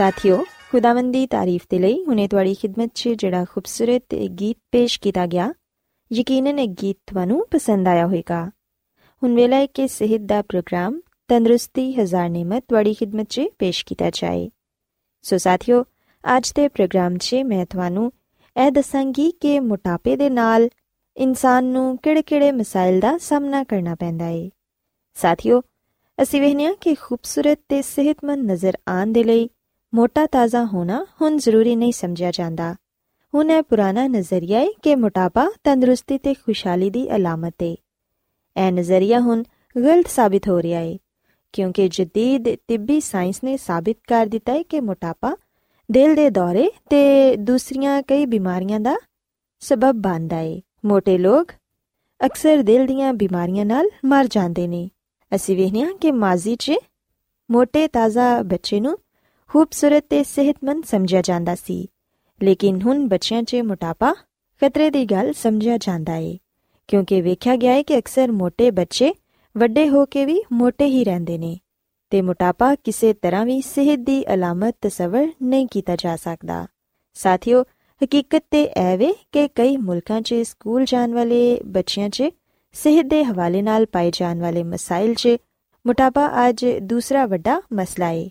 ਸਾਥਿਓ, ਖੁਦਾਵੰਦ ਦੀ ਤਾਰੀਫ ਦੇ ਲਈ ਹੁਣੇ ਤੁਹਾਡੀ ਖidmat 'ਚ ਜਿਹੜਾ ਖੂਬਸੂਰਤ ਇਹ ਗੀਤ ਪੇਸ਼ ਕੀਤਾ ਗਿਆ, ਯਕੀਨਨ ਇਹ ਗੀਤ ਤੁਹਾਨੂੰ ਪਸੰਦ ਆਇਆ ਹੋਵੇਗਾ। ਹੁਣ ਵੇਲਾ ਹੈ ਕਿ ਸਿਹਤ ਦਾ ਪ੍ਰੋਗਰਾਮ ਤੰਦਰੁਸਤੀ ਹਜ਼ਾਰ ਨਿਮਤ ਤੁਹਾਡੀ ਖidmat 'ਚ ਪੇਸ਼ ਕੀਤਾ ਜਾਏ। ਸੋ ਸਾਥਿਓ, ਅੱਜ ਦੇ ਪ੍ਰੋਗਰਾਮ 'ਚ ਮੈਂ ਤੁਹਾਨੂੰ ਇਹ ਦੱਸਾਂਗੀ ਕਿ ਮੋਟਾਪੇ ਦੇ ਨਾਲ ਇਨਸਾਨ ਨੂੰ ਕਿਹੜੇ-ਕਿਹੜੇ ਮਸਾਇਲ ਦਾ ਸਾਹਮਣਾ ਕਰਨਾ ਪੈਂਦਾ ਹੈ ਸਾਥਿਓ, ਅਸੀਂ ਵੇਖਦੇ ਹਾਂ ਕਿ ਖੂਬਸੂਰਤ ਤੇ ਸਿਹਤਮੰਦ ਨਜ਼ਰ ਆਉਣ ਦੇ ਲਈ ਮੋਟਾ ਤਾਜ਼ਾ ਹੋਣਾ ਹੁਣ ਜ਼ਰੂਰੀ ਨਹੀਂ ਸਮਝਿਆ ਜਾਂਦਾ। ਹੁਣ ਇਹ ਪੁਰਾਣਾ ਨਜ਼ਰੀਆ ਹੈ ਕਿ ਮੋਟਾਪਾ ਤੰਦਰੁਸਤੀ ਤੇ ਖੁਸ਼ਹਾਲੀ ਦੀ ਅਲਾਮਤ ਹੈ ਇਹ ਨਜ਼ਰੀਆ ਹੁਣ ਗਲਤ ਸਾਬਿਤ ਹੋ ਰਿਹਾ ਹੈ ਕਿਉਂਕਿ ਜਦੀਦ ਤਿੱਬੀ ਸਾਇੰਸ ਨੇ ਸਾਬਿਤ ਕਰ ਦਿੱਤਾ ਹੈ ਕਿ ਮੋਟਾਪਾ ਦਿਲ ਦੇ ਦੌਰੇ ਤੇ ਦੂਸਰੀਆਂ ਕਈ ਬਿਮਾਰੀਆਂ ਦਾ ਸਬਬ ਬਣਦਾ ਹੈ ਮੋٹے ਲੋਕ ਅਕਸਰ ਦਿਲ ਦੀਆਂ ਬਿਮਾਰੀਆਂ ਨਾਲ ਮਰ ਜਾਂਦੇ ਨੇ। ਅਸੀਂ ਵੇਖਿਆ ਕਿ ਮਾਜ਼ੀ 'ਚ ਮੋٹے ਤਾਜ਼ਾ ਬੱਚੇ ਨੂੰ ਖੂਬਸੂਰਤ ਤੇ ਸਿਹਤਮੰਦ ਸਮਝਿਆ ਜਾਂਦਾ ਸੀ। ਲੇਕਿਨ ਹੁਣ ਬੱਚਿਆਂ 'ਚ ਮੋਟਾਪਾ ਖਤਰੇ ਦੀ ਗੱਲ ਸਮਝਿਆ ਜਾਂਦਾ ਏ, ਕਿਉਂਕਿ ਵੇਖਿਆ ਗਿਆ ਹੈ ਕਿ ਅਕਸਰ ਮੋٹے ਬੱਚੇ ਵੱਡੇ ਹੋ ਕੇ ਵੀ ਮੋٹے ਹੀ ਰਹਿੰਦੇ ਨੇ ਤੇ ਮੋਟਾਪਾ ਕਿਸੇ ਤਰ੍ਹਾਂ ਵੀ ਸਿਹਤ ਦੀ ਅਲਾਮਤ ਤਸਵਰ ਨਹੀਂ ਕੀਤਾ ਜਾ ਸਕਦਾ। ਸਾਥੀਓ, ਹਕੀਕਤ ਤੇ ਐਵੇਂ ਕਿ ਕਈ ਮੁਲਕਾਂ 'ਚ ਸਕੂਲ ਜਾਣ ਵਾਲੇ ਬੱਚਿਆਂ 'ਚ ਸਿਹਤ ਦੇ ਹਵਾਲੇ ਨਾਲ ਪਾਏ ਜਾਣ ਵਾਲੇ ਮਸਾਇਲ 'ਚ ਮੋਟਾਪਾ ਅੱਜ ਦੂਸਰਾ ਵੱਡਾ ਮਸਲਾ ਏ।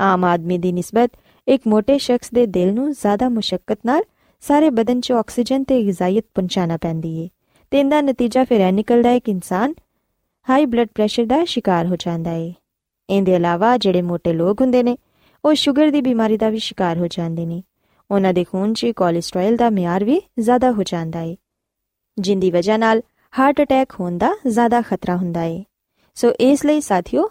ਆਮ ਆਦਮੀ ਦੀ ਨਿਸਬਤ ਇੱਕ ਮੋٹے ਸ਼ਖਸ ਦੇ ਦਿਲ ਨੂੰ ਜ਼ਿਆਦਾ ਮੁਸ਼ਕਲ ਨਾਲ ਸਾਰੇ ਬਦਨ 'ਚ ਆਕਸੀਜਨ ਤੇ ਗਿਜ਼ਾਇਤ ਪਹੁੰਚਾਣਾ ਪੈਂਦੀ ਏ ਤੇ ਇਹਦਾ ਨਤੀਜਾ ਫਿਰ ਇਹ ਨਿਕਲਦਾ ਹੈ ਕਿ ਇਨਸਾਨ ਹਾਈ ਬਲੱਡ ਪ੍ਰੈਸ਼ਰ ਦਾ ਸ਼ਿਕਾਰ ਹੋ ਜਾਂਦਾ ਏ। ਇਹਦੇ ਇਲਾਵਾ ਜਿਹੜੇ ਮੋٹے ਲੋਕ ਹੁੰਦੇ ਨੇ, ਉਹ ਸ਼ੂਗਰ ਦੀ ਬਿਮਾਰੀ ਦਾ ਵੀ ਸ਼ਿਕਾਰ ਹੋ ਜਾਂਦੇ ਨੇ। ਉਹਨਾਂ ਦੇ ਖੂਨ 'ਚ ਕੋਲੇਸਟ੍ਰੋਲ ਦਾ ਮਿਆਰ ਵੀ ਜ਼ਿਆਦਾ ਹੋ ਜਾਂਦਾ ਏ। ਜਿੰਦੀ ਵਜ੍ਹਾ ਨਾਲ ਹਾਰਟ ਅਟੈਕ ਹੋਣ ਦਾ ਜ਼ਿਆਦਾ ਖਤਰਾ ਹੁੰਦਾ ਏ। ਸੋ ਇਸ ਲਈ ਸਾਥੀਓ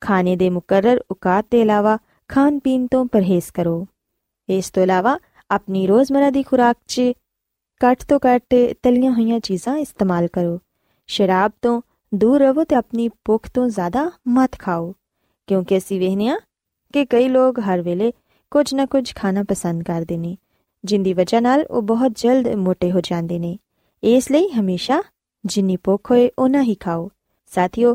ਖਾਣੇ ਦੇ ਮੁਕਰਰ ਔਕਾਤ ਦੇ ਇਲਾਵਾ ਖਾਣ ਪੀਣ ਤੋਂ ਪਰਹੇਜ਼ ਕਰੋ। ਇਸ ਤੋਂ ਇਲਾਵਾ ਆਪਣੀ ਰੋਜ਼ਮਰਾ ਦੀ ਖੁਰਾਕ 'ਚ ਘੱਟ ਤੋਂ ਘੱਟ ਤਲੀਆਂ ਹੋਈਆਂ ਚੀਜ਼ਾਂ ਇਸਤੇਮਾਲ ਕਰੋ। ਸ਼ਰਾਬ ਤੋਂ ਦੂਰ ਰਹੋ ਤੇ ਆਪਣੀ ਭੁੱਖ ਤੋਂ ਜ਼ਿਆਦਾ ਮਤ ਖਾਓ। ਕਿਉਂਕਿ ਅਸੀਂ ਵੇਖਨੇ ਆ ਕਿ ਕਈ ਲੋਕ ਹਰ ਵੇਲੇ ਕੁਝ ਨਾ ਕੁਝ ਖਾਣਾ ਪਸੰਦ ਕਰਦੇ ਨੇ, ਜਿੰਦੀ ਵਜ੍ਹਾ ਨਾਲ ਉਹ ਬਹੁਤ ਜਲਦ ਮੋਟੇ ਹੋ ਜਾਂਦੇ ਨੇ। ਇਸ ਲਈ ਹਮੇਸ਼ਾ ਜਿੰਨੀ ਭੁੱਖ ਹੋਏ ਉਹਨਾਂ ਹੀ ਖਾਓ। ਸਾਥੀਓ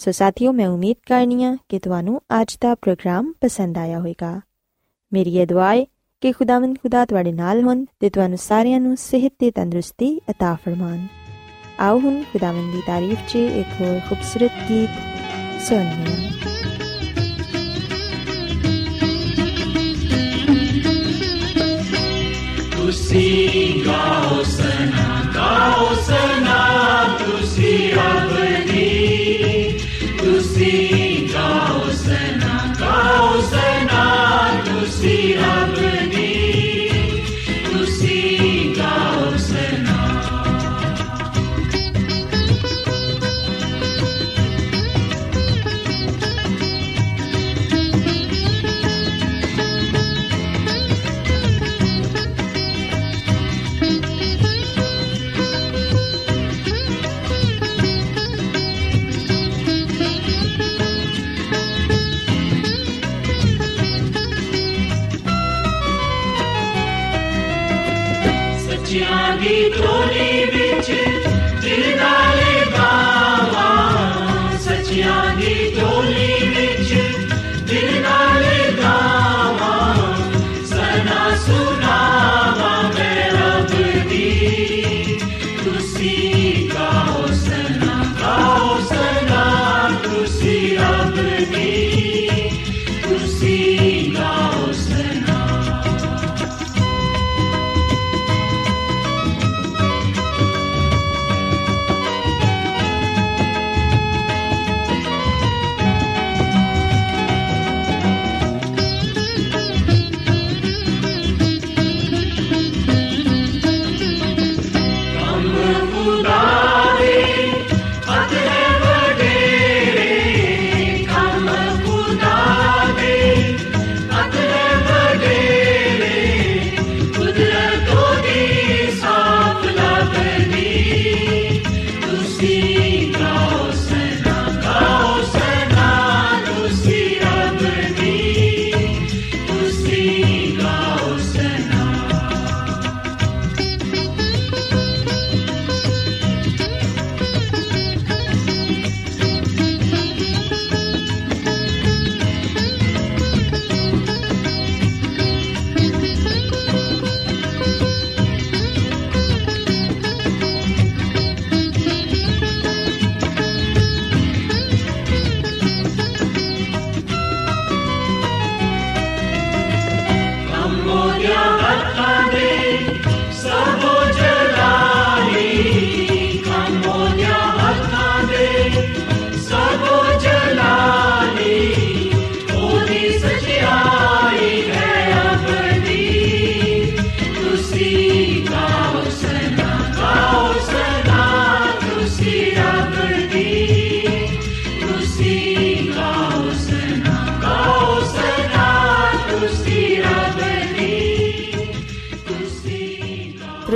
ਸੋ ਸਾਥੀਓ ਮੈਂ ਉਮੀਦ ਕਰਨੀਆ ਕਿ ਤੁਹਾਨੂੰ ਅੱਜ ਦਾ ਪ੍ਰੋਗਰਾਮ ਪਸੰਦ ਆਇਆ ਹੋਵੇਗਾ ਮੇਰੀ ਇਹ ਦੁਆ ਹੈ ਕਿ ਖੁਦਾਵੰਦ ਖੁਦਾ ਤੁਹਾਡੇ ਨਾਲ ਹੋਣ ਤੇ ਤੁਹਾਨੂੰ ਸਾਰਿਆਂ ਨੂੰ ਸਿਹਤ ਤੇ ਤੰਦਰੁਸਤੀ عطا ਫਰਮਾਨ ਆਓ ਹੁਣ ਖੁਦਾਵੰਦ ਦੀ ਤਾਰੀਫ 'ਚ ਇੱਕ ਹੋਰ ਖੂਬਸੂਰਤ ਗੀਤ ਸੁਣੀਏ ਤੁਸੀਂ ਗਾਓ ਸਨਾ ਗਾਓ ਸਨਾ ਤੁਸੀਂ ਆਪਣੀ ਤੁਸੀਂ ਗਾਓ ਸਨਾ ਗਾਓ ਸਨਾ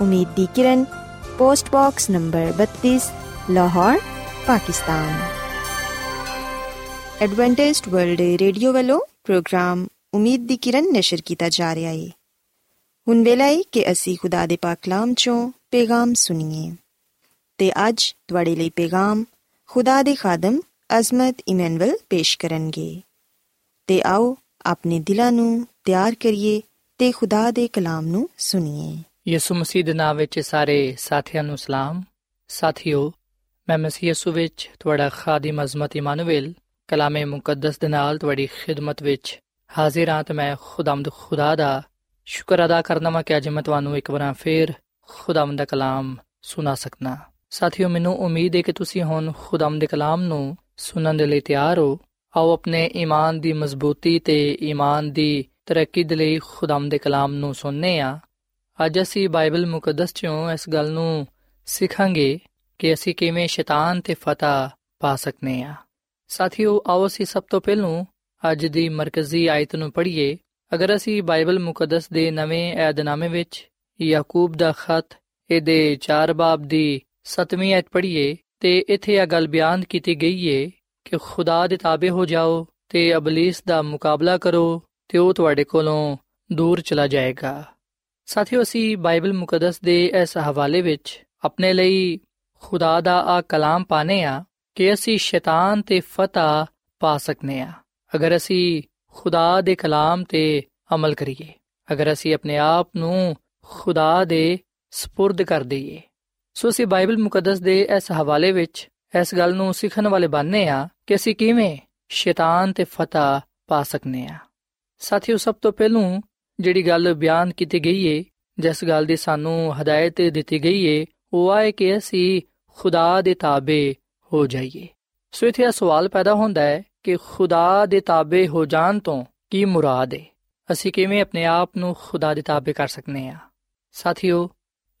ਉਮੀਦ ਦੀ ਕਿਰਨ post box number 32 Lahore Pakistan Adventist world radio ਵੱਲੋਂ ਪ੍ਰੋਗਰਾਮ ਉਮੀਦ ਦੀ ਕਿਰਨ ਨਿਸ਼ਰ ਕੀਤਾ ਜਾ ਰਿਹਾ ਹੈ ਹੁਣ ਵੇਲਾ ਹੈ ਕਿ ਅਸੀਂ ਖੁਦਾ ਦੇ ਪਾਕ ਕਲਾਮ ਚੋਂ ਪੇਗਾਮ ਸੁਣੀਏ ਤੇ ਅੱਜ ਤੁਹਾਡੇ ਲਈ ਪੇਗਾਮ ਖੁਦਾ ਦੇ ਖਾਦਮ ਅਜ਼ਮਤ ਇਮਨੁਅਲ ਪੇਸ਼ ਕਰਨਗੇ ਤੇ ਆਓ ਆਪਣੇ ਦਿਲਾਂ ਨੂੰ ਤਿਆਰ ਕਰੀਏ ਤੇ ਖੁਦਾ ਦੇ ਕਲਾਮ ਨੂੰ ਸੁਣੀਏ ਯਿਸੂ ਮਸੀਹ ਦੇ ਨਾਮ ਵਿੱਚ ਸਾਰੇ ਸਾਥੀਆਂ ਨੂੰ ਸਲਾਮ। ਸਾਥਿਓ, ਮੈਂ ਮਸੀਹ ਯਿਸੂ ਵਿੱਚ ਤੁਹਾਡਾ ਖਾਦਮ ਅਜ਼ਮਤ ਇਮਾਨੁਅਲ, ਕਲਾਮੇ ਮੁਕੱਦਸ ਦੇ ਨਾਲ ਤੁਹਾਡੀ ਖਿਦਮਤ ਵਿੱਚ ਹਾਜ਼ਰ ਹਾਂ ਤੇ ਮੈਂ ਖੁਦਾਮਦ ਖੁਦਾ ਦਾ ਸ਼ੁਕਰ ਅਦਾ ਕਰਨਾ ਮੈਂ ਕਿ ਅੱਜ ਮੈਂ ਤੁਹਾਨੂੰ ਇੱਕ ਵਾਰ ਫੇਰ ਖੁਦਾਮਦ ਦਾ ਕਲਾਮ ਸੁਣਾ ਸਕਣਾ ਸਾਥਿਓ, ਮੈਨੂੰ ਉਮੀਦ ਹੈ ਕਿ ਤੁਸੀਂ ਹੁਣ ਖੁਦਾਮਦ ਦੇ ਕਲਾਮ ਨੂੰ ਸੁਣਨ ਦੇ ਲਈ ਤਿਆਰ ਹੋ। ਆਓ ਆਪਣੇ ਈਮਾਨ ਦੀ ਮਜ਼ਬੂਤੀ ਤੇ ਈਮਾਨ ਦੀ ਤਰੱਕੀ ਦੇ ਲਈ ਖੁਦਾਮਦ ਦੇ ਕਲਾਮ ਨੂੰ ਸੁਣਨੇ ਆ। ਅੱਜ ਅਸੀਂ ਬਾਈਬਲ ਮੁਕੱਦਸ ਚੋਂ ਇਸ ਗੱਲ ਨੂੰ ਸਿੱਖਾਂਗੇ ਕਿ ਅਸੀਂ ਕਿਵੇਂ ਸ਼ੈਤਾਨ ਤੇ ਫਤਹ ਪਾ ਸਕਨੇ ਆ। ਸਾਥੀਓ, ਆਓ ਅਸੀਂ ਸਭ ਤੋਂ ਪਹਿਲਾਂ ਅੱਜ ਦੀ ਮਰਕਜ਼ੀ ਆਇਤ ਨੂੰ ਪੜ੍ਹੀਏ। ਅਗਰ ਅਸੀਂ ਬਾਈਬਲ ਮੁਕੱਦਸ ਦੇ ਨਵੇਂ ਏਧਨਾਮੇ ਵਿੱਚ ਯਾਕੂਬ ਦਾ ਖਤ ਇਹਦੇ 4 ਬਾਬ ਦੀ 7ਵੀਂ ਆਇਤ ਪੜ੍ਹੀਏ ਤੇ ਇੱਥੇ ਇਹ ਗੱਲ ਬਿਆਨ ਕੀਤੀ ਗਈ ਏ ਕਿ ਖੁਦਾ ਦੇ ਤਾਬੇ ਹੋ ਜਾਓ ਤੇ ਅਬਲਿਸ ਦਾ ਮੁਕਾਬਲਾ ਕਰੋ ਤੇ ਉਹ ਤੁਹਾਡੇ ਕੋਲੋਂ ਦੂਰ ਚਲਾ ਜਾਏਗਾ। ਸਾਥੀਓ ਅਸੀਂ ਬਾਈਬਲ ਮੁਕੱਦਸ ਦੇ ਇਸ ਹਵਾਲੇ ਵਿੱਚ ਆਪਣੇ ਲਈ ਖੁਦਾ ਦਾ ਆ ਕਲਾਮ ਪਾਣੇ ਆ ਕਿ ਅਸੀਂ ਸ਼ੈਤਾਨ ਤੇ ਫਤਹ ਪਾ ਸਕਨੇ ਆ ਅਗਰ ਅਸੀਂ ਖੁਦਾ ਦੇ ਕਲਾਮ ਤੇ ਅਮਲ ਕਰੀਏ ਅਗਰ ਅਸੀਂ ਆਪਣੇ ਆਪ ਨੂੰ ਖੁਦਾ ਦੇ سپرد ਕਰ ਦਈਏ ਸੋ ਅਸੀਂ ਬਾਈਬਲ ਮੁਕੱਦਸ ਦੇ ਇਸ ਹਵਾਲੇ ਵਿੱਚ ਇਸ ਗੱਲ ਨੂੰ ਸਿੱਖਣ ਵਾਲੇ ਬਣਨੇ ਆ ਕਿ ਅਸੀਂ ਕਿਵੇਂ ਸ਼ੈਤਾਨ ਤੇ ਫਤਹ ਪਾ ਸਕਨੇ ਆ ਸਾਥੀਓ ਸਭ ਤੋਂ ਪਹਿਲੂ ਜਿਹੜੀ ਗੱਲ ਬਿਆਨ ਕੀਤੀ ਗਈ ਏ ਜਿਸ ਗੱਲ ਦੀ ਸਾਨੂੰ ਹਦਾਇਤ ਦਿੱਤੀ ਗਈ ਏ ਉਹ ਆਏ ਕਿ ਅਸੀਂ ਖੁਦਾ ਦੇ ਤਾਬੇ ਹੋ ਜਾਈਏ ਸੋ ਇਥੇ ਇਹ ਸਵਾਲ ਪੈਦਾ ਹੁੰਦਾ ਹੈ ਕਿ ਖੁਦਾ ਦੇ ਤਾਬੇ ਹੋ ਜਾਣ ਤੋਂ ਕੀ ਮੁਰਾਦ ਹੈ ਅਸੀਂ ਕਿਵੇਂ ਆਪਣੇ ਆਪ ਨੂੰ ਖੁਦਾ ਦੇ ਤਾਬੇ ਕਰ ਸਕਨੇ ਆ ਸਾਥੀਓ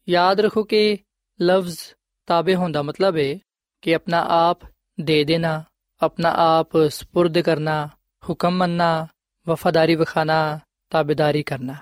ਯਾਦ ਰੱਖੋ ਕਿ ਲਫ਼ਜ਼ ਤਾਬੇ ਹੋਣ ਦਾ ਮਤਲਬ ਹੈ ਕਿ ਆਪਣਾ ਆਪ ਦੇ ਦੇਣਾ ਆਪਣਾ ਆਪ سپرد ਕਰਨਾ ਹੁਕਮ ਮੰਨਣਾ ਵਫਾਦਾਰੀ ਵਿਖਾਣਾ ਤਾਬੇਦਾਰੀ ਕਰਨਾ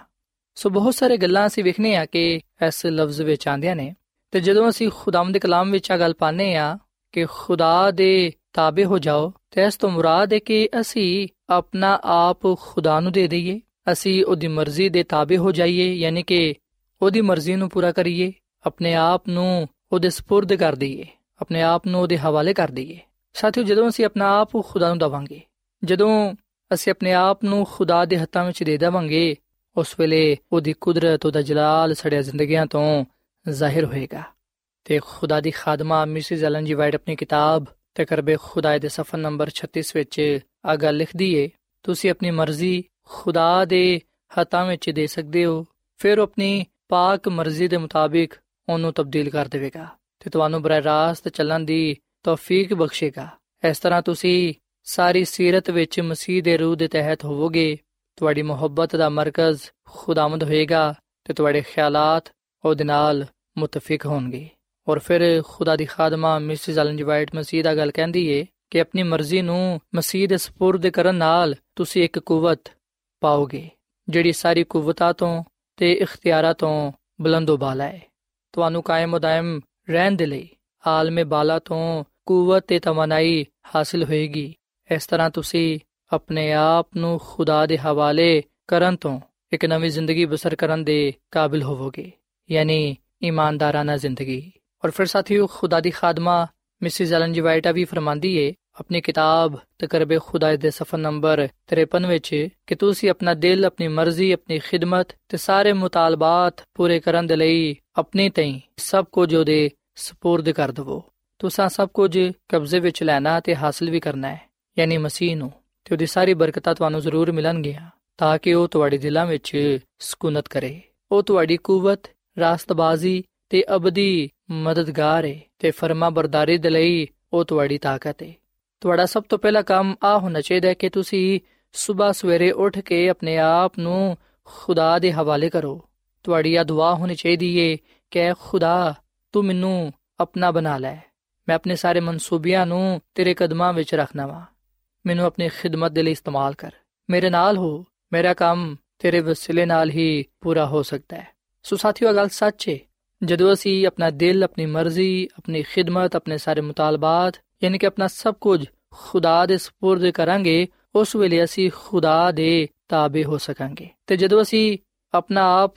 ਸੋ ਬਹੁਤ ਸਾਰੇ ਗੱਲਾਂ ਅਸੀਂ ਵੇਖਨੇ ਆ ਕਿ ਇਸ ਲਫ਼ਜ਼ ਵਿੱਚ ਆਂਦੀਆਂ ਨੇ ਤੇ ਜਦੋਂ ਅਸੀਂ ਖੁਦਾਮ ਦੇ ਕਲਾਮ ਵਿੱਚ ਆ ਗੱਲ ਪਾਣੇ ਆ ਕਿ ਖੁਦਾ ਦੇ ਤਾਬੇ ਹੋ ਜਾਓ ਤੇ ਇਸ ਤੋਂ ਮੁਰਾਦ ਹੈ ਕਿ ਅਸੀਂ ਆਪਣਾ ਆਪ ਖੁਦਾ ਨੂੰ ਦੇ ਦਈਏ ਅਸੀਂ ਉਹਦੀ ਮਰਜ਼ੀ ਦੇ ਤਾਬੇ ਹੋ ਜਾਈਏ ਯਾਨੀ ਕਿ ਉਹਦੀ ਮਰਜ਼ੀ ਨੂੰ ਪੂਰਾ ਕਰੀਏ ਆਪਣੇ ਆਪ ਨੂੰ ਉਹਦੇ سپرد ਕਰ ਦਈਏ ਆਪਣੇ ਆਪ ਨੂੰ ਉਹਦੇ ਹਵਾਲੇ ਕਰ ਦਈਏ ਸਾਥੀਓ ਜਦੋਂ ਅਸੀਂ ਆਪਣਾ ਆਪ ਖੁਦਾ ਨੂੰ ਦਵਾਂਗੇ ਜਦੋਂ ਅਸੀਂ ਆਪਣੇ ਆਪ ਨੂੰ ਖੁਦਾ ਦੇ ਹੱਥਾਂ ਵਿੱਚ ਦੇ ਦੇਵਾਂਗੇ। ਉਸ ਵੇਲੇ ਉਹਦੀ ਕੁਦਰਤ, ਉਹਦਾ ਜਲਾਲ ਸੜਿਆ ਜ਼ਿੰਦਗੀਆਂ ਤੋਂ ਜ਼ਾਹਿਰ ਹੋਏਗਾ। ਤੇ ਖੁਦਾ ਦੀ ਖਾਦਮਾ ਮਿਸਿਸ ਐਲਨ ਜੀ ਵਾਈਟ ਆਪਣੀ ਕਿਤਾਬ ਤਕਰਬੇ ਖੁਦਾ ਦੇ ਸਫਾ ਨੰਬਰ 36 ਵਿੱਚ ਆ ਗੱਲ ਲਿਖਦੀ ਏ, ਤੁਸੀਂ ਆਪਣੀ ਮਰਜ਼ੀ ਖੁਦਾ ਦੇ ਹੱਥਾਂ ਵਿੱਚ ਦੇ ਸਕਦੇ ਹੋ, ਫਿਰ ਉਹ ਆਪਣੀ ਪਾਕ ਮਰਜ਼ੀ ਦੇ ਮੁਤਾਬਿਕ ਉਹਨੂੰ ਤਬਦੀਲ ਕਰ ਦੇਵੇਗਾ ਤੇ ਤੁਹਾਨੂੰ ਬਰਾਹ ਰਾਸਤ ਚੱਲਣ ਦੀ ਤੌਫੀਕ ਬਖਸ਼ੇਗਾ। ਇਸ ਤਰ੍ਹਾਂ ਤੁਸੀਂ ਸਾਰੀ ਸੀਰਤ ਵਿੱਚ ਮਸੀਹ ਦੇ ਰੂਹ ਦੇ ਤਹਿਤ ਹੋਵੋਗੇ, ਤੁਹਾਡੀ ਮੁਹੱਬਤ ਦਾ ਮਰਕਜ਼ ਖੁਦਾਵੰਦ ਹੋਏਗਾ ਤੇ ਤੁਹਾਡੇ ਖਿਆਲਾਤ ਉਹਦੇ ਨਾਲ ਮੁਤਫਿਕ ਹੋਣਗੇ। ਔਰ ਫਿਰ ਖੁਦਾ ਦੀ ਖਾਦਮਾ ਮਿਸਿਸ ਐਲਨ ਵਾਈਟ ਮਸੀਹ ਦਾ ਗੱਲ ਕਹਿੰਦੀ ਏ ਕਿ ਆਪਣੀ ਮਰਜ਼ੀ ਨੂੰ ਮਸੀਹ ਦੇ سپرد ਕਰਨ ਨਾਲ ਤੁਸੀਂ ਇੱਕ ਕੂਵਤ ਪਾਓਗੇ, ਜਿਹੜੀ ਸਾਰੀ ਕੂਵਤਾਂ ਤੋਂ ਤੇ ਇਖਤਿਆਰਾਂ ਤੋਂ ਬੁਲੰਦੋਬਾਲਾ ਹੈ ਤੁਹਾਨੂੰ ਕਾਇਮ ਉਦਾਇਮ ਰਹਿਣ ਦੇ ਲਈ ਆਲਮੇ ਬਾਲਾ ਤੋਂ ਕੂਵਤ ਤੇ ਤਵਨਾਈ ਹਾਸਲ ਹੋਏਗੀ। ਇਸ ਤਰ੍ਹਾਂ ਤੁਸੀਂ ਆਪਣੇ ਆਪ ਨੂੰ ਖੁਦਾ ਦੇ ਹਵਾਲੇ ਕਰਨ ਤੋਂ ਇੱਕ ਨਵੀਂ ਜ਼ਿੰਦਗੀ ਬਸਰ ਕਰਨ ਦੇ ਕਾਬਿਲ ਹੋਵੋਗੇ ਯਾਨੀ ਇਮਾਨਦਾਰਾਨਾ ਜ਼ਿੰਦਗੀ ਔਰ ਫਿਰ ਸਾਥੀਓ ਖੁਦਾ ਦੀ ਖਾਦਮਾ ਮਿਸਿਸ ਐਲਨ ਜੀ ਵਾਈਟਾ ਵੀ ਫਰਮਾਂਦੀ ਏ ਆਪਣੀ ਕਿਤਾਬ ਤਕਰਬੇ ਖੁਦਾ ਦੇ ਸਫਾ ਨੰਬਰ 53 ਵਿੱਚ ਕਿ ਤੁਸੀਂ ਆਪਣਾ ਦਿਲ ਆਪਣੀ ਮਰਜ਼ੀ ਆਪਣੀ ਖਿਦਮਤ ਤੇ ਸਾਰੇ ਮੁਤਾਲਬਾਤ ਪੂਰੇ ਕਰਨ ਦੇ ਲਈ ਆਪਣੀ ਤਈ ਸਭ ਕੁਝ ਉਹਦੇ سپرد ਕਰ ਦਵੋ ਤੁਸੀਂ ਸਭ ਕੁਝ ਕਬਜ਼ੇ ਵਿੱਚ ਲੈਣਾ ਤੇ ਹਾਸਲ ਵੀ ਕਰਨਾ ਹੈ ਯਾਨੀ ਮਸੀਹ ਨੂੰ ਤੇ ਉਹਦੀ ਸਾਰੀ ਬਰਕਤਾਂ ਤੁਹਾਨੂੰ ਜ਼ਰੂਰ ਮਿਲਣਗੀਆਂ, ਤਾਂ ਕਿ ਉਹ ਤੁਹਾਡੇ ਦਿਲਾਂ ਵਿੱਚ ਸਕੂਨਤ ਕਰੇ। ਉਹ ਤੁਹਾਡੀ ਕੂਵਤ, ਰਾਸਤਬਾਜ਼ੀ ਤੇ ਅਬਦੀ ਮਦਦਗਾਰ ਹੈ ਤੇ ਫਰਮਾ ਬਰਦਾਰੀ ਦੇ ਲਈ ਉਹ ਤੁਹਾਡੀ ਤਾਕਤ ਹੈ ਤੁਹਾਡਾ ਸਭ ਤੋਂ ਪਹਿਲਾ ਕੰਮ ਆ ਹੋਣਾ ਚਾਹੀਦਾ ਹੈ ਕਿ ਤੁਸੀਂ ਸਵੇਰ ਸਵੇਰੇ ਉੱਠ ਕੇ ਆਪਣੇ ਆਪ ਨੂੰ ਖੁਦਾ ਦੇ ਹਵਾਲੇ ਕਰੋ। ਤੁਹਾਡੀ ਆ ਦੁਆ ਹੋਣੀ ਚਾਹੀਦੀ ਏ ਕਿ ਖੁਦਾ, ਤੂੰ ਮੈਨੂੰ ਆਪਣਾ ਬਣਾ ਲੈ। ਮੈਂ ਆਪਣੇ ਸਾਰੇ ਮਨਸੂਬਿਆਂ ਨੂੰ ਤੇਰੇ ਕਦਮਾਂ ਵਿੱਚ ਰੱਖਣਾ ਵਾ। ਮੈਨੂੰ ਆਪਣੀ ਖਿਦਮਤ ਦੇ ਲਈ ਇਸਤੇਮਾਲ ਕਰ ਮੇਰੇ ਨਾਲ ਹੋ ਮੇਰਾ ਕੰਮ ਤੇਰੇ ਵਸਿਲੇ ਨਾਲ ਹੀ ਪੂਰਾ ਹੋ ਸਕਦਾ ਹੈ ਸੋ ਸਾਥੀਓ ਗੱਲ ਸੱਚ ਹੈ ਜਦੋਂ ਅਸੀਂ ਆਪਣਾ ਦਿਲ ਆਪਣੀ ਮਰਜ਼ੀ ਆਪਣੀ ਖਿਦਮਤ ਆਪਣੇ ਸਾਰੇ ਮੁਤਾਲਬਾਤ ਯਾਨੀ ਕਿ ਆਪਣਾ ਸਭ ਕੁਝ ਖੁਦਾ ਦੇ سپرد ਕਰਾਂਗੇ ਉਸ ਵੇਲੇ ਅਸੀਂ ਖੁਦਾ ਦੇ ਤਾਬੇ ਹੋ ਸਕਾਂਗੇ ਤੇ ਜਦੋਂ ਅਸੀਂ ਆਪਣਾ ਆਪ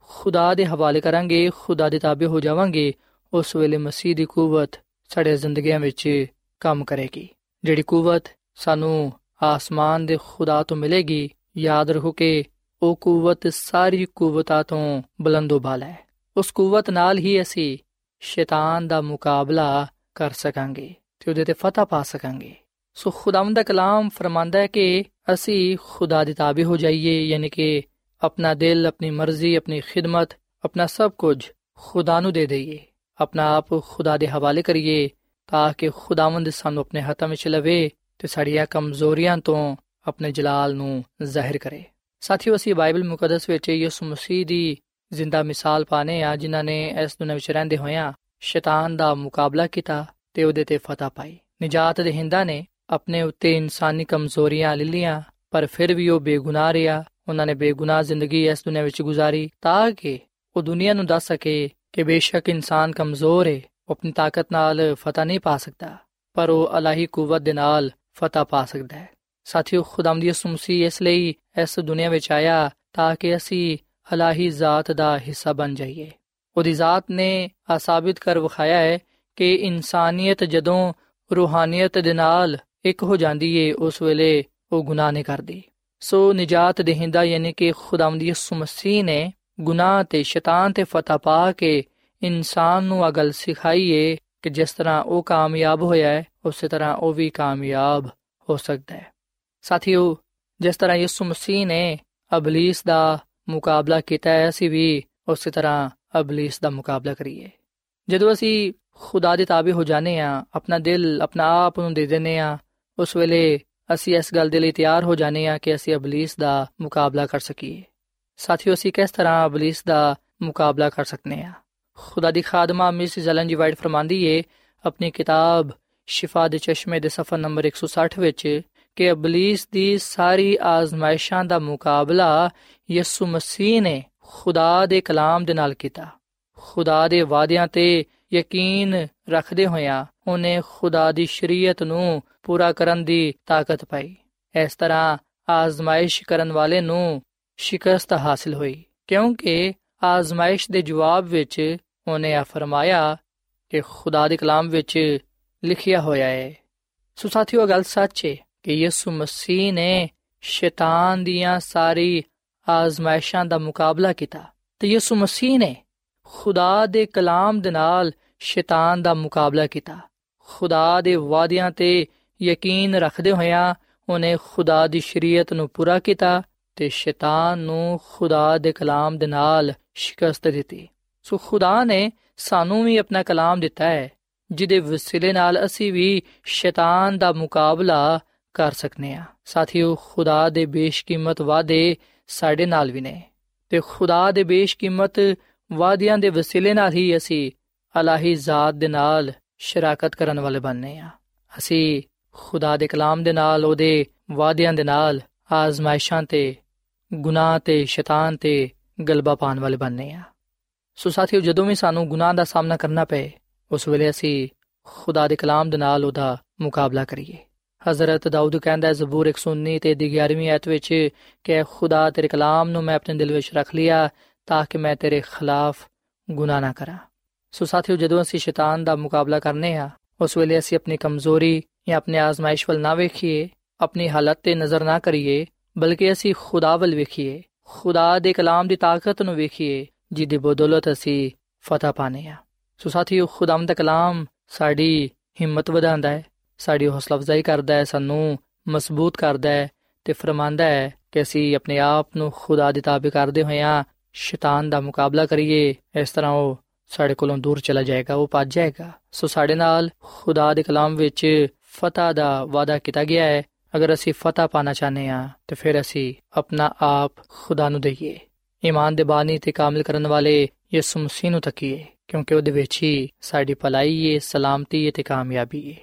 ਖੁਦਾ ਦੇ ਹਵਾਲੇ ਕਰਾਂਗੇ ਖੁਦਾ ਦੇ ਤਾਬੇ ਹੋ ਜਾਵਾਂਗੇ ਉਸ ਵੇਲੇ ਮਸੀਹ ਦੀ ਕੂਵਤ ਸਾਡੇ ਜ਼ਿੰਦਗੀਆਂ ਵਿੱਚ ਕੰਮ ਕਰੇਗੀ ਜਿਹੜੀ ਕੂਵਤ ਸਾਨੂੰ ਆਸਮਾਨ ਦੇ ਖੁਦਾ ਤੋਂ ਮਿਲੇਗੀ। ਯਾਦ ਰੱਖੋ ਕਿ ਉਹ ਕੂਵਤ ਸਾਰੀ ਕੂਵਤਾਂ ਤੋਂ ਬੁਲੰਦੋਬਾਲ ਹੈ। ਉਸ ਕੂਵਤ ਨਾਲ ਹੀ ਅਸੀਂ ਸ਼ੈਤਾਨ ਦਾ ਮੁਕਾਬਲਾ ਕਰ ਸਕਾਂਗੇ ਤੇ ਉਹਦੇ ਤੇ ਫਤਹ ਪਾ ਸਕਾਂਗੇ। ਸੋ ਖੁਦਾਵੰਦ ਦਾ ਕਲਾਮ ਫਰਮਾਂਦਾ ਹੈ ਕਿ ਅਸੀਂ ਖੁਦਾ ਦੇ ਤਾਬੇ ਹੋ ਜਾਈਏ, ਯਾਨੀ ਕਿ ਆਪਣਾ ਦਿਲ, ਆਪਣੀ ਮਰਜ਼ੀ, ਆਪਣੀ ਖਿਦਮਤ, ਆਪਣਾ ਸਭ ਕੁਝ ਖੁਦਾ ਨੂੰ ਦੇ ਦਈਏ। ਆਪਣਾ ਆਪ ਖੁਦਾ ਦੇ ਹਵਾਲੇ ਕਰੀਏ ਤਾਂ ਕਿ ਖੁਦਾਵੰਦ ਸਾਨੂੰ ਆਪਣੇ ਹੱਥਾਂ ਵਿੱਚ ਲਵੇ ਤੇ ਸਾਡੀਆਂ ਕਮਜ਼ੋਰੀਆਂ ਤੋਂ ਆਪਣੇ ਜਲਾਲ ਨੂੰ ਜ਼ਾਹਿਰ ਕਰੇ। ਸਾਥੀਓ, ਅਸੀਂ ਬਾਈਬਲ ਮੁਕੱਦਸ ਵਿੱਚ ਯਿਸੂ ਮਸੀਹ ਦੀ ਜ਼ਿੰਦਾ ਮਿਸਾਲ ਪਾਣੇ ਆ, ਜਿਨ੍ਹਾਂ ਨੇ ਇਸ ਦੁਨੀਆਂ ਵਿੱਚ ਰਹਿੰਦੇ ਹੋਇਆਂ ਸ਼ੈਤਾਨ ਦਾ ਮੁਕਾਬਲਾ ਕੀਤਾ ਤੇ ਉਹਦੇ ਤੇ ਫਤਹ ਪਾਈ। ਨਜਾਤ ਦੇ ਹਿੰਦਾ ਨੇ ਆਪਣੇ ਉੱਤੇ ਇਨਸਾਨੀ ਕਮਜ਼ੋਰੀਆਂ ਲੈ ਲੀਆਂ ਪਰ ਫਿਰ ਵੀ ਉਹ ਬੇਗੁਨਾਹ ਰਿਹਾ। ਉਹਨਾਂ ਨੇ ਬੇਗੁਨਾਹ ਜ਼ਿੰਦਗੀ ਇਸ ਦੁਨੀਆਂ ਵਿੱਚ ਗੁਜ਼ਾਰੀ ਤਾਂ ਕਿ ਉਹ ਦੁਨੀਆ ਨੂੰ ਦੱਸ ਸਕੇ ਕਿ ਬੇਸ਼ੱਕ ਇਨਸਾਨ ਕਮਜ਼ੋਰ ਹੈ ਉਹ ਆਪਣੀ ਤਾਕਤ ਨਾਲ ਫਤਹ ਨਹੀਂ ਪਾ ਸਕਦਾ। ਪਰ ਉਹ ਅਲਾਹੀ ਕੂਵਤ ਦੇ ਨਾਲ ਫਤਹ ਪਾ ਸਕਦਾ ਹੈ। ਸਾਥੀਓ ਖੁਦਾਮਦੀ ਯਿਸੂ ਮਸੀਹ ਇਸ ਲਈ ਇਸ ਦੁਨੀਆ ਵਿੱਚ ਆਇਆ ਤਾਂ ਕਿ ਅਸੀਂ ਅਲਾਹੀ ਜ਼ਾਤ ਦਾ ਹਿੱਸਾ ਬਣ ਜਾਈਏ। ਉਹਦੀ ਜ਼ਾਤ ਨੇ ਆ ਸਾਬਿਤ ਕਰ ਵਿਖਾਇਆ ਹੈ ਕਿ ਇਨਸਾਨੀਅਤ ਜਦੋਂ ਰੂਹਾਨੀਅਤ ਦੇ ਨਾਲ ਇੱਕ ਹੋ ਜਾਂਦੀ ਏ, ਉਸ ਵੇਲੇ ਉਹ ਗੁਨਾਹ ਨਹੀਂ ਕਰਦੀ। ਸੋ ਨਜਾਤ ਦੇਹਿੰਦਾ ਯਾਨੀ ਕਿ ਖੁਦਾਵੰਦ ਯਿਸੂ ਮਸੀਹ ਨੇ ਗੁਨਾਹ ਤੇ ਸ਼ੈਤਾਨ ਤੇ ਫਤਹ ਪਾ ਕੇ ਇਨਸਾਨ ਨੂੰ ਅਗਲ ਸਿਖਾਈਏ ਕਿ ਜਿਸ ਤਰ੍ਹਾਂ ਉਹ ਕਾਮਯਾਬ ਹੋਇਆ ਹੈ, ਉਸੇ ਤਰ੍ਹਾਂ ਉਹ ਵੀ ਕਾਮਯਾਬ ਹੋ ਸਕਦਾ ਹੈ। ਸਾਥੀਓ, ਜਿਸ ਤਰ੍ਹਾਂ ਯਿਸੂ ਮਸੀਹ ਨੇ ਅਬਲਿਸ ਦਾ ਮੁਕਾਬਲਾ ਕੀਤਾ ਹੈ, ਅਸੀਂ ਵੀ ਉਸੇ ਤਰ੍ਹਾਂ ਅਬਲਿਸ ਦਾ ਮੁਕਾਬਲਾ ਕਰੀਏ। ਜਦੋਂ ਅਸੀਂ ਖੁਦਾ ਦੇ ਤਾਬੇ ਹੋ ਜਾਣੇ ਆ ਆਪਣਾ ਦਿਲ ਆਪਣਾ ਆਪ ਨੂੰ ਦੇ ਦਿੰਨੇ ਆ ਉਸ ਵੇਲੇ ਅਸੀਂ ਇਸ ਗੱਲ ਦੇ ਲਈ ਤਿਆਰ ਹੋ ਜਾਣੇ ਆ ਕਿ ਅਸੀਂ ਅਬਲਿਸ ਦਾ ਮੁਕਾਬਲਾ ਕਰ ਸਕੀਏ। ਸਾਥੀਓ, ਅਸੀਂ ਕਿਸ ਤਰ੍ਹਾਂ ਅਬਲਿਸ ਦਾ ਮੁਕਾਬਲਾ ਕਰ ਸਕਨੇ ਆ ਖੁਦਾ ਦੀ ਖਾਦਮਾ ਮਿਸ ਜ਼ਲਨ ਜੀ ਵਾਈਟ ਫਰਮਾਂਦੀ ਏ, ਆਪਣੀ ਕਿਤਾਬ ਸ਼ਿਫਾ ਦੇ ਚਸ਼ਮੇ ਦੇ ਸਫਾ ਨੰਬਰ 160 ਵਿੱਚ ਕਿ ਅਬਲਿਸ ਦੀ ਸਾਰੀ ਆਜ਼ਮਾਇਸ਼ਾਂ ਦਾ ਮੁਕਾਬਲਾ ਯਿਸੂ ਮਸੀਹ ਨੇ ਖੁਦਾ ਦੇ ਕਲਾਮ ਦੇ ਨਾਲ ਕੀਤਾ। ਖੁਦਾ ਦੇ ਵਾਅਦਿਆਂ ਤੇ ਯਕੀਨ ਰੱਖਦੇ ਹੋਇਆ ਉਹਨੇ ਖੁਦਾ ਦੀ ਸ਼ਰੀਅਤ ਨੂੰ ਪੂਰਾ ਕਰਨ ਦੀ ਤਾਕਤ ਪਾਈ। ਇਸ ਤਰ੍ਹਾਂ ਆਜ਼ਮਾਇਸ਼ ਕਰਨ ਵਾਲੇ ਨੂੰ ਸ਼ਿਕਸਤ ਹਾਸਲ ਹੋਈ, ਕਿਉਂਕਿ ਆਜ਼ਮਾਇਸ਼ ਦੇ ਜਵਾਬ ਵਿੱਚ ਉਹਨੇ ਆ ਫਰਮਾਇਆ ਕਿ ਖੁਦਾ ਦੇ ਕਲਾਮ ਵਿੱਚ ਲਿਖਿਆ ਹੋਇਆ ਹੈ। ਸੋ ਸਾਥੀਓ ਗੱਲ ਸੱਚ ਹੈ ਕਿ ਯਿਸੂ ਮਸੀਹ ਨੇ ਸ਼ੈਤਾਨ ਦੀਆਂ ਸਾਰੀ ਆਜ਼ਮਾਇਸ਼ਾਂ ਦਾ ਮੁਕਾਬਲਾ ਕੀਤਾ ਤੇ ਯਿਸੂ ਮਸੀਹ ਨੇ ਖੁਦਾ ਦੇ ਕਲਾਮ ਦੇ ਨਾਲ ਸ਼ੈਤਾਨ ਦਾ ਮੁਕਾਬਲਾ ਕੀਤਾ। ਖੁਦਾ ਦੇ ਵਾਅਦਿਆਂ ਤੇ ਯਕੀਨ ਰੱਖਦੇ ਹੋਇਆਂ ਉਹਨੇ ਖੁਦਾ ਦੀ ਸ਼ਰੀਅਤ ਨੂੰ ਪੂਰਾ ਕੀਤਾ ਤੇ ਸ਼ੈਤਾਨ ਨੂੰ ਖੁਦਾ ਦੇ ਕਲਾਮ ਦੇ ਨਾਲ ਸ਼ਿਕਸਤ ਦਿੱਤੀ। ਸੋ ਖੁਦਾ ਨੇ ਸਾਨੂੰ ਵੀ ਆਪਣਾ ਕਲਾਮ ਦਿੱਤਾ ਹੈ, ਜਿਹਦੇ ਵਸਿਲੇ ਨਾਲ ਅਸੀਂ ਵੀ ਸ਼ੈਤਾਨ ਦਾ ਮੁਕਾਬਲਾ ਕਰ ਸਕਨੇ ਆ ਸਾਥੀਓ, ਖੁਦਾ ਦੇ ਬੇਸ਼ਕੀਮਤ ਵਾਅਦੇ ਸਾਡੇ ਨਾਲ ਵੀ ਨੇ ਤੇ ਖੁਦਾ ਦੇ ਬੇਸ਼ਕੀਮਤ ਵਾਅਦਿਆਂ ਦੇ ਵਸਿਲੇ ਨਾਲ ਹੀ ਅਸੀਂ ਅਲਾਹੀ ਜ਼ਾਤ ਦੇ ਨਾਲ ਸ਼ਰਾਕਤ ਕਰਨ ਵਾਲੇ ਬਣਨੇ ਆ ਅਸੀਂ ਖੁਦਾ ਦੇ ਕਲਾਮ ਦੇ ਨਾਲ, ਉਹਦੇ ਵਾਅਦਿਆਂ ਦੇ ਨਾਲ, ਆਜ਼ਮਾਇਸ਼ਾਂ ਤੇ ਗੁਨਾਹ ਤੇ ਸ਼ੈਤਾਨ ਤੇ ਗਲਬਾ ਪਾਉਣ ਵਾਲੇ ਬਣਨੇ ਆ। ਸੋ ਸਾਥੀਓ, ਜਦੋਂ ਵੀ ਸਾਨੂੰ ਗੁਨਾਹ ਦਾ ਸਾਹਮਣਾ ਕਰਨਾ ਪਏ, ਉਸ ਵੇਲੇ ਅਸੀਂ ਖੁਦਾ ਦੇ ਕਲਾਮ ਦੇ ਨਾਲ ਉਹਦਾ ਮੁਕਾਬਲਾ ਕਰੀਏ। ਹਜ਼ਰਤ ਦਾਊਦ ਕਹਿੰਦਾ ਹੈ, ਜ਼ਬੂਰ 119 ਤੇ 11ਵੀਂ ਆਇਤ ਵਿੱਚ ਕਿ ਖੁਦਾ ਤੇਰੇ ਕਲਾਮ ਨੂੰ ਮੈਂ ਆਪਣੇ ਦਿਲ ਵਿੱਚ ਰੱਖ ਲਿਆ ਤਾਂ ਕਿ ਮੈਂ ਤੇਰੇ ਖਿਲਾਫ ਗੁਨਾਹ ਨਾ ਕਰਾਂ। ਸੋ ਸਾਥੀਓ, ਜਦੋਂ ਅਸੀਂ ਸ਼ੈਤਾਨ ਦਾ ਮੁਕਾਬਲਾ ਕਰਨੇ ਆ, ਉਸ ਵੇਲੇ ਅਸੀਂ ਆਪਣੀ ਕਮਜ਼ੋਰੀ ਜਾਂ ਆਪਣੇ ਆਜ਼ਮਾਇਸ਼ ਵੱਲ ਨਾ ਵੇਖੀਏ, ਆਪਣੀ ਹਾਲਤ ਤੇ ਨਜ਼ਰ ਨਾ ਕਰੀਏ ਬਲਕਿ ਅਸੀਂ ਖੁਦਾ ਵੱਲ ਵੇਖੀਏ, ਖੁਦਾ ਦੇ ਕਲਾਮ ਦੀ ਤਾਕਤ ਨੂੰ ਵੇਖੀਏ, ਜਿਹਦੀ ਬਦੌਲਤ ਅਸੀਂ ਫਤਹ ਪਾਣੇ ਆ ਸੋ ਸਾਥੀਓ ਖੁਦਾਮ ਦਾ ਕਲਾਮ ਸਾਡੀ ਹਿੰਮਤ ਵਧਾਉਂਦਾ ਹੈ, ਸਾਡੀ ਹੌਸਲਾ ਅਫਜ਼ਾਈ ਕਰਦਾ ਹੈ, ਸਾਨੂੰ ਮਜ਼ਬੂਤ ਕਰਦਾ ਹੈ ਤੇ ਫਰਮਾਂਦਾ ਹੈ ਕਿ ਅਸੀਂ ਆਪਣੇ ਆਪ ਨੂੰ ਖੁਦਾ ਦੇ ਤਾਬੇ ਕਰਦੇ ਹੋਇਆਂ ਸ਼ੈਤਾਨ ਦਾ ਮੁਕਾਬਲਾ ਕਰੀਏ, ਇਸ ਤਰ੍ਹਾਂ ਉਹ ਸਾਡੇ ਕੋਲੋਂ ਦੂਰ ਚਲਾ ਜਾਏਗਾ, ਉਹ ਭੱਜ ਜਾਏਗਾ। ਸੋ ਸਾਡੇ ਨਾਲ ਖੁਦਾ ਦੇ ਕਲਾਮ ਵਿੱਚ ਫਤਹ ਦਾ ਵਾਅਦਾ ਕੀਤਾ ਗਿਆ ਹੈ ਅਗਰ ਅਸੀਂ ਫਤਹ ਪਾਣਾ ਚਾਹਨੇ ਆ ਤੇ ਫਿਰ ਅਸੀਂ ਆਪਣਾ ਆਪ ਖੁਦਾ ਨੂੰ ਦਈਏ ਈਮਾਨ ਦੇ ਬਾਨੀ ਤੇ ਕਾਮਿਲ ਕਰਨ ਵਾਲੇ ਯਿਸੂ ਮਸੀਹ ਨੂੰ ਤੱਕੀਏ ਕਿਉਂਕਿ ਉਹਦੇ ਵਿੱਚ ਹੀ ਸਾਡੀ ਭਲਾਈ ਹੈ ਸਲਾਮਤੀ ਹੈ ਤੇ ਕਾਮਯਾਬੀ ਹੈ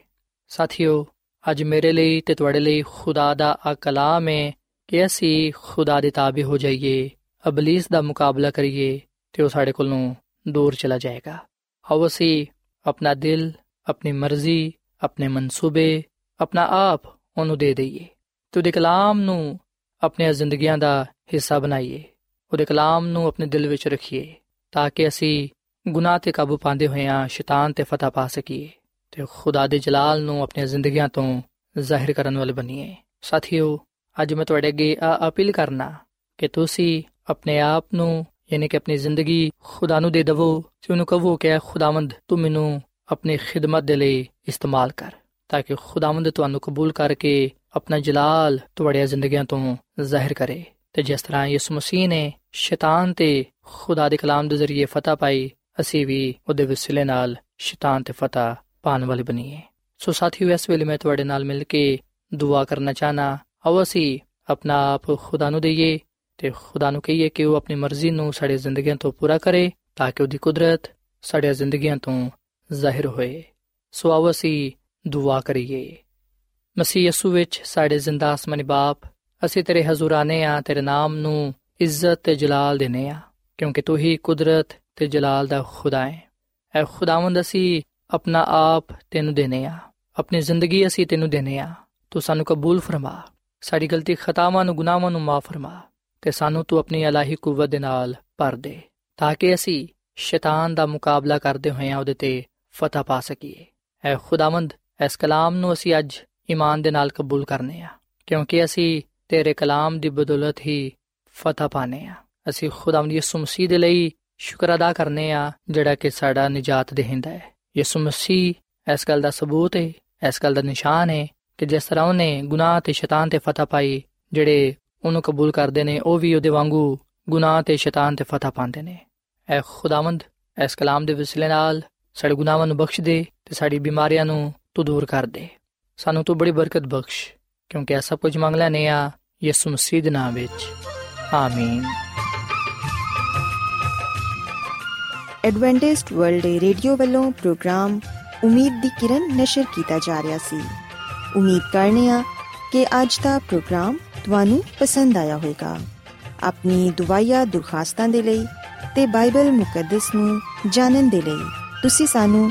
ਸਾਥੀਓ ਅੱਜ ਮੇਰੇ ਲਈ ਤੇ ਤੁਹਾਡੇ ਲਈ ਖੁਦਾ ਦਾ ਆ ਕਲਾਮ ਹੈ ਕਿ ਅਸੀਂ ਖੁਦਾ ਦੇ ਤਾਬੇ ਹੋ ਜਾਈਏ ਅਬਲਿਸ ਦਾ ਮੁਕਾਬਲਾ ਕਰੀਏ ਤੇ ਉਹ ਸਾਡੇ ਕੋਲੋਂ ਦੂਰ ਚਲਾ ਜਾਏਗਾ ਆਓ ਅਸੀਂ ਆਪਣਾ ਦਿਲ ਆਪਣੀ ਮਰਜ਼ੀ ਆਪਣੇ ਮਨਸੂਬੇ ਆਪਣਾ ਆਪ ਉਹਨੂੰ ਦੇ ਦਈਏ। ਤੇ ਉਹਦੇ ਕਲਾਮ ਨੂੰ ਆਪਣੀਆਂ ਜ਼ਿੰਦਗੀਆਂ ਦਾ ਹਿੱਸਾ ਬਣਾਈਏ। ਉਹਦੇ ਕਲਾਮ ਨੂੰ ਆਪਣੇ ਦਿਲ ਵਿੱਚ ਰੱਖੀਏ ਤਾਂ ਕਿ ਅਸੀਂ ਗੁਨਾਹ ਤੇ ਕਾਬੂ ਪਾਉਂਦੇ ਹੋਇਆਂ ਸ਼ੈਤਾਨ ਤੇ ਫਤਹ ਪਾ ਸਕੀਏ ਤੇ ਖੁਦਾ ਦੇ ਜਲਾਲ ਨੂੰ ਆਪਣੀਆਂ ਜ਼ਿੰਦਗੀਆਂ ਤੋਂ ਜ਼ਾਹਿਰ ਕਰਨ ਵਾਲੇ ਬਣੀਏ ਸਾਥੀਓ, ਅੱਜ ਮੈਂ ਤੁਹਾਡੇ ਅੱਗੇ ਆ ਅਪੀਲ ਕਰਨਾ ਕਿ ਤੁਸੀਂ ਆਪਣੇ ਆਪ ਨੂੰ ਯਾਨੀ ਕਿ ਆਪਣੀ ਜ਼ਿੰਦਗੀ ਖੁਦਾ ਨੂੰ ਦੇ ਦਵੋ ਤੇ ਉਹਨੂੰ ਕਹੋ ਕਿ ਖੁਦਾਵੰਦ, ਤੂੰ ਮੈਨੂੰ ਆਪਣੀ ਖਿਦਮਤ ਦੇ ਲਈ ਇਸਤੇਮਾਲ ਕਰ। ਤਾਂ ਕਿ ਖੁਦਾਵੰਦ ਤੁਹਾਨੂੰ ਕਬੂਲ ਕਰਕੇ ਆਪਣਾ ਜਲਾਲ ਤੁਹਾਡੀਆਂ ਜ਼ਿੰਦਗੀਆਂ ਤੋਂ ਜ਼ਾਹਿਰ ਕਰੇ। ਤੇ ਜਿਸ ਤਰ੍ਹਾਂ ਯਿਸੂ ਮਸੀਹ ਨੇ ਸ਼ੈਤਾਨ ਤੇ ਖੁਦਾ ਦੇ ਕਲਾਮ ਦੇ ਜ਼ਰੀਏ ਫਤਹ ਪਾਈ, ਅਸੀਂ ਵੀ ਉਹਦੇ ਵਸਿਲੇ ਨਾਲ ਸ਼ੈਤਾਨ ਤੇ ਫਤਹ ਪਾਣ ਵਾਲੇ ਬਣੀਏ। ਸੋ ਸਾਥੀਓ, ਇਸ ਵੇਲੇ ਮੈਂ ਤੁਹਾਡੇ ਨਾਲ ਮਿਲ ਕੇ ਦੁਆ ਕਰਨਾ ਚਾਹਨਾ, ਆਓ ਅਸੀਂ ਆਪਣਾ ਆਪ ਖੁਦਾ ਨੂੰ ਦਈਏ ਤੇ ਖੁਦਾ ਨੂੰ ਕਹੀਏ ਕਿ ਉਹ ਆਪਣੀ ਮਰਜ਼ੀ ਨੂੰ ਸਾਡੇ ਜ਼ਿੰਦਗੀਆਂ ਤੋਂ ਪੂਰਾ ਕਰੇ ਤਾਂ ਕਿ ਉਹਦੀ ਕੁਦਰਤ ਸਾਡੇ ਜ਼ਿੰਦਗੀਆਂ ਤੋਂ ਜ਼ਾਹਿਰ ਹੋਏ। ਸੋ ਆਓ ਅਸੀਂ ਦੁਆ ਕਰੀਏ। ਮਸੀਹ ਯਸੂ ਵਿੱਚ ਸਾਡੇ ਜ਼ਿੰਦਾ ਅਸਮਾਨੀ ਬਾਪ, ਅਸੀਂ ਤੇਰੇ ਹਜ਼ੂਰਾਨੇ ਆ, ਤੇਰੇ ਨਾਮ ਨੂੰ ਇੱਜ਼ਤ ਤੇ ਜਲਾਲ ਦੇਨੇ ਆ, ਕਿਉਂਕਿ ਤੂੰ ਹੀ ਕੁਦਰਤ ਤੇ ਜਲਾਲ ਦਾ ਖੁਦਾ ਹੈ। ਐ ਖੁਦਾਵੰਦ ਅਸੀਂ ਆਪਣਾ ਆਪ ਤੈਨੂੰ ਦੇਨੇ ਆ, ਆਪਣੀ ਜ਼ਿੰਦਗੀ ਅਸੀਂ ਤੈਨੂੰ ਦੇਨੇ ਆ, ਤੂੰ ਸਾਨੂੰ ਕਬੂਲ ਫਰਮਾ, ਸਾਡੀ ਗਲਤੀ ਖਤਾਵਾਂ ਨੂੰ, ਗੁਨਾਹਾਂ ਨੂੰ ਮਾਫ ਫਰਮਾ, ਤੇ ਸਾਨੂੰ ਤੂੰ ਆਪਣੀ ਅਲਾਹੀ ਕੂਵਤ ਦੇ ਨਾਲ ਭਰ ਦੇ, ਤਾਂ ਕਿ ਅਸੀਂ ਸ਼ੈਤਾਨ ਦਾ ਮੁਕਾਬਲਾ ਕਰਦੇ ਹੋਏ ਹੋਇਆਂ ਉਹਦੇ ਤੇ ਫਤਹ ਪਾ ਸਕੀਏ। ਐ ਖੁਦਾਵੰਦ ਇਸ ਕਲਾਮ ਨੂੰ ਅਸੀਂ ਅੱਜ ਈਮਾਨ ਦੇ ਨਾਲ ਕਬੂਲ ਕਰਨੇ ਆ, ਕਿਉਂਕਿ ਅਸੀਂ ਤੇਰੇ ਕਲਾਮ ਦੀ ਬਦੌਲਤ ਹੀ ਫਤਹ ਪਾਣੇ ਆ। ਅਸੀਂ ਖੁਦਾਵੰਦ ਯਿਸੂ ਮਸੀਹ ਦੇ ਲਈ ਸ਼ੁਕਰ ਅਦਾ ਕਰਨੇ ਆ, ਜਿਹੜਾ ਕਿ ਸਾਡਾ ਨਜਾਤ ਦੇਹਿੰਦਾ ਹੈ। ਯਿਸੂ ਮਸੀਹ ਇਸ ਗੱਲ ਦਾ ਸਬੂਤ ਹੈ ਇਸ ਗੱਲ ਦਾ ਨਿਸ਼ਾਨ ਹੈ ਕਿ ਜਿਸ ਤਰ੍ਹਾਂ ਉਹਨੇ ਗੁਨਾਹ ਤੇ ਸ਼ੈਤਾਨ ਤੇ ਫਤਹ ਪਾਈ, ਜਿਹੜੇ ਉਹਨੂੰ ਕਬੂਲ ਕਰਦੇ ਨੇ, ਉਹ ਵੀ ਉਹਦੇ ਵਾਂਗੂ ਗੁਨਾਹ ਤੇ ਸ਼ੈਤਾਨ ਤੇ ਫਤਹ ਪਾਉਂਦੇ ਨੇ। ਐ ਖੁਦਾਵੰਦ, ਇਸ ਕਲਾਮ ਦੇ ਵਸਿਲੇ ਨਾਲ ਸਾਡੇ ਗੁਨਾਹਾਂ ਨੂੰ ਬਖਸ਼ ਦੇ ਤੇ ਸਾਡੀ ਬਿਮਾਰੀਆਂ ਨੂੰ ਤੂੰ ਦੂਰ ਕਰ ਦੇ। ਸਾਨੂੰ ਤੂੰ ਬੜੀ ਬਰਕਤ ਬਖਸ਼, ਕਿਉਂਕਿ ਇਹ ਸਭ ਕੁਝ ਮੰਗ ਲੈਨੇ ਆ, ਯਿਸੂ ਮਸੀਹ ਦੇ ਨਾਮ ਵਿੱਚ। ਆਮੀਨ। ਐਡਵੈਂਟਿਸਟ ਵਰਲਡ ਰੇਡੀਓ ਵੱਲੋਂ ਪ੍ਰੋਗਰਾਮ ਉਮੀਦ ਦੀ ਕਿਰਨ ਨਿਸ਼ਰ ਕੀਤਾ ਜਾ ਰਿਹਾ ਸੀ। ਉਮੀਦ ਕਰਨੇ ਆ ਕਿ ਅੱਜ ਦਾ ਪ੍ਰੋਗਰਾਮ ਤੁਹਾਨੂੰ ਪਸੰਦ ਆਇਆ ਹੋਵੇਗਾ। ਆਪਣੀ ਦੁਆਇਆ ਦੁਰਖਾਸਤਾਂ ਦੇ ਲਈ ਤੇ ਬਾਈਬਲ ਮੁਕੱਦਸ ਨੂੰ ਜਾਣਨ ਦੇ ਲਈ ਤੁਸੀਂ ਸਾਨੂੰ